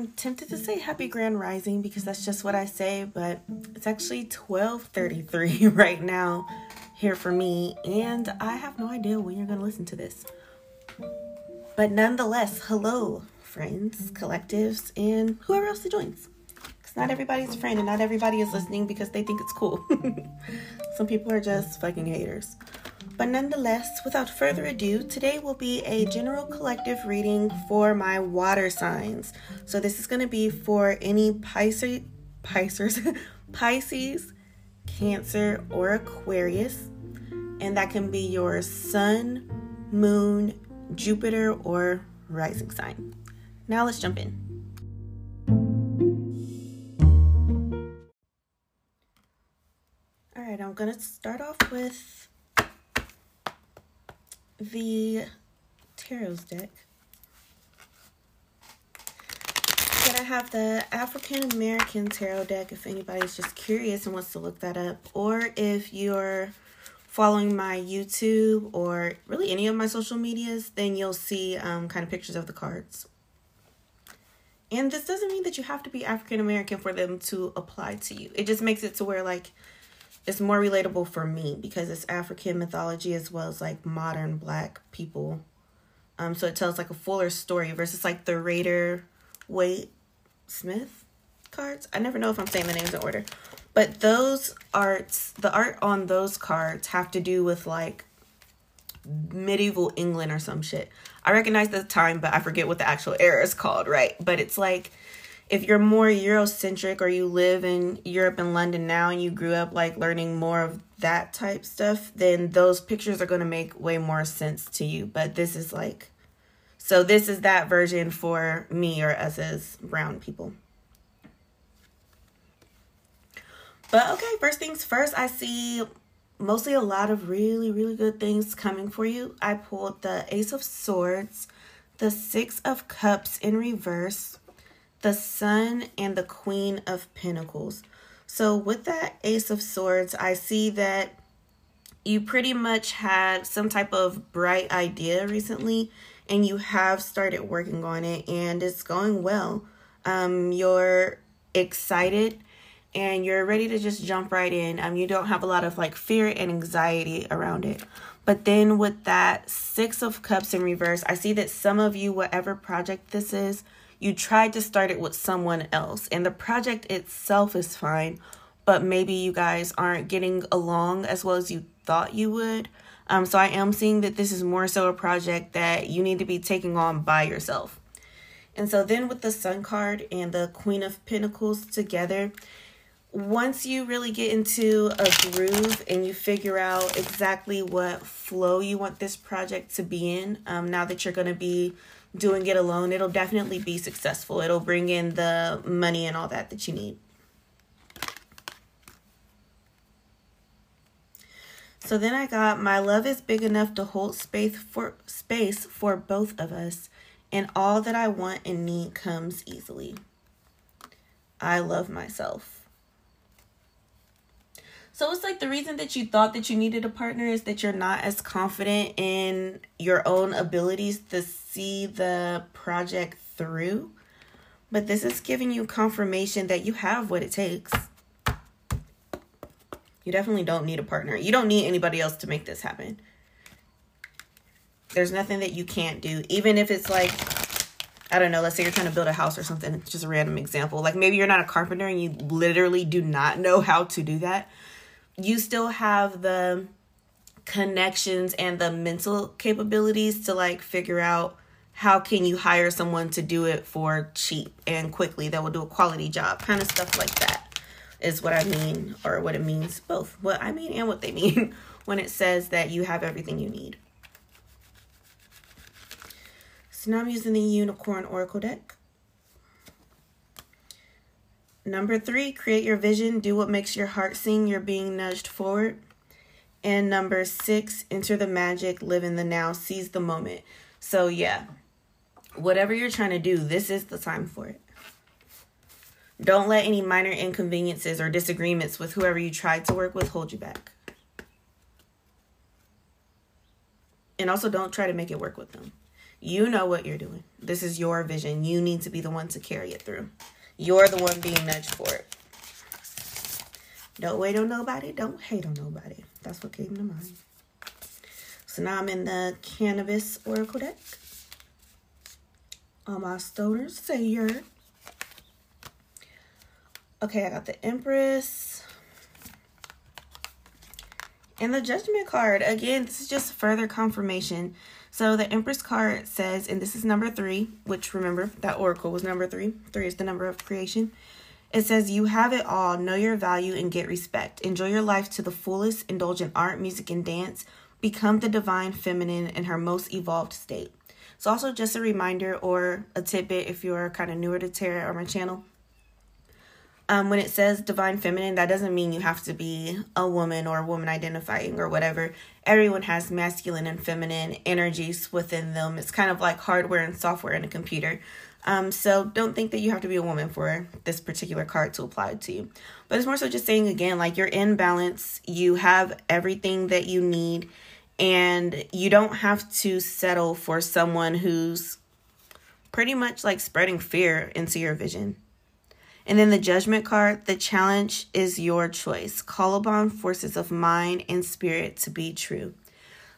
I'm tempted to say happy grand rising because that's just what I say, but it's actually 12:33 right now here for me and I have no idea when you're going to listen to this. But nonetheless, hello friends, collectives, and whoever else joins. Cuz not everybody's a friend and not everybody is listening because they think it's cool. Some people are just fucking haters. But nonetheless, without further ado, today will be a general collective reading for my water signs. So this is going to be for any Pisces, Pisces, Pisces, Cancer, or Aquarius. And that can be your sun, moon, Jupiter, or rising sign. Now let's jump in. All right, I'm going to start off with the Tarot's deck. Then I have the African American Tarot deck if anybody's just curious and wants to look that up. Or if you're following my YouTube or really any of my social medias, then you'll see um, kind of pictures of the cards. And this doesn't mean that you have to be African American for them to apply to you. It just makes it to where like it's more relatable for me because it's African mythology as well as like modern black people. Um, so it tells like a fuller story versus like the Rider Waite Smith cards. I never know if I'm saying the names in order. But those arts, the art on those cards have to do with like medieval England or some shit. I recognize the time, but I forget what the actual era is called, right? But it's like if you're more Eurocentric or you live in Europe and London now and you grew up like learning more of that type stuff, then those pictures are going to make way more sense to you. But this is like, so this is that version for me or us as brown people. But okay, first things first, I see mostly a lot of really, really good things coming for you. I pulled the Ace of Swords, the Six of Cups in reverse, the Sun and the Queen of Pentacles. So with that Ace of Swords, I see that you pretty much had some type of bright idea recently and you have started working on it and it's going well. Um, you're excited and you're ready to just jump right in. Um, you don't have a lot of like fear and anxiety around it. But then with that Six of Cups in reverse, I see that some of you, whatever project this is, you tried to start it with someone else. And the project itself is fine but maybe you guys aren't getting along as well as you thought you would. Um, so i am seeing that this is more so a project that you need to be taking on by yourself. And so then with the sun card and the queen of pentacles together once you really get into a groove and you figure out exactly what flow you want this project to be in um, now that you're going to be doing it alone, it'll definitely be successful. It'll bring in the money and all that that you need. So then I got my love is big enough to hold space for space for both of us and all that I want and need comes easily. I love myself. So it's like the reason that you thought that you needed a partner is that you're not as confident in your own abilities to see the project through. But this is giving you confirmation that you have what it takes. You definitely don't need a partner. You don't need anybody else to make this happen. There's nothing that you can't do. Even if it's like, I don't know, let's say you're trying to build a house or something. It's just a random example. Like maybe you're not a carpenter and you literally do not know how to do that you still have the connections and the mental capabilities to like figure out how can you hire someone to do it for cheap and quickly that will do a quality job kind of stuff like that is what i mean or what it means both what i mean and what they mean when it says that you have everything you need. So now i'm using the unicorn oracle deck Number three, create your vision. Do what makes your heart sing. You're being nudged forward. And number six, enter the magic, live in the now, seize the moment. So, yeah, whatever you're trying to do, this is the time for it. Don't let any minor inconveniences or disagreements with whoever you tried to work with hold you back. And also, don't try to make it work with them. You know what you're doing. This is your vision. You need to be the one to carry it through. You're the one being nudged for it. Don't wait on nobody. Don't hate on nobody. That's what came to mind. So now I'm in the Cannabis Oracle deck. All my stoners say. Okay, I got the Empress. And the Judgment card. Again, this is just further confirmation. So the Empress card says, and this is number three, which remember that Oracle was number three. Three is the number of creation. It says, You have it all, know your value, and get respect. Enjoy your life to the fullest, indulge in art, music, and dance. Become the divine feminine in her most evolved state. It's also just a reminder or a tidbit if you're kind of newer to tarot or my channel. Um, when it says divine feminine, that doesn't mean you have to be a woman or a woman identifying or whatever. Everyone has masculine and feminine energies within them. It's kind of like hardware and software in a computer. Um, so don't think that you have to be a woman for this particular card to apply to you. But it's more so just saying again, like you're in balance, you have everything that you need, and you don't have to settle for someone who's pretty much like spreading fear into your vision. And then the judgment card, the challenge is your choice. Call upon forces of mind and spirit to be true.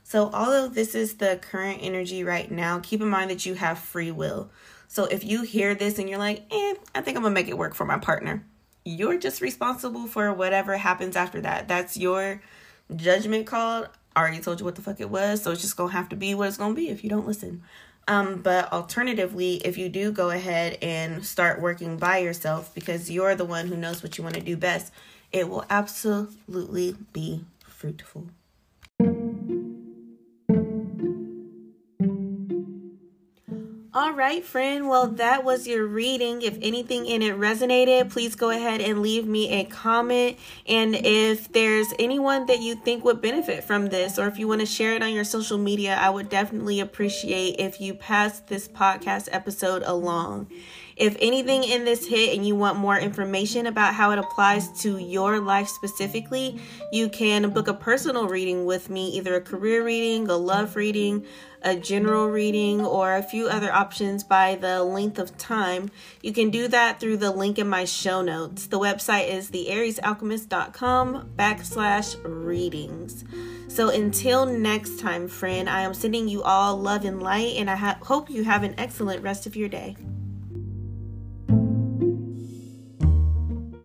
So, although this is the current energy right now, keep in mind that you have free will. So, if you hear this and you're like, eh, I think I'm gonna make it work for my partner, you're just responsible for whatever happens after that. That's your judgment call. I already told you what the fuck it was, so it's just gonna have to be what it's gonna be if you don't listen. Um, but alternatively, if you do go ahead and start working by yourself because you're the one who knows what you want to do best, it will absolutely be fruitful. All right, friend. Well, that was your reading. If anything in it resonated, please go ahead and leave me a comment. And if there's anyone that you think would benefit from this, or if you want to share it on your social media, I would definitely appreciate if you pass this podcast episode along. If anything in this hit and you want more information about how it applies to your life specifically, you can book a personal reading with me, either a career reading, a love reading, a general reading, or a few other options by the length of time. You can do that through the link in my show notes. The website is theariesalchemist.com backslash readings. So until next time, friend, I am sending you all love and light, and I ha- hope you have an excellent rest of your day.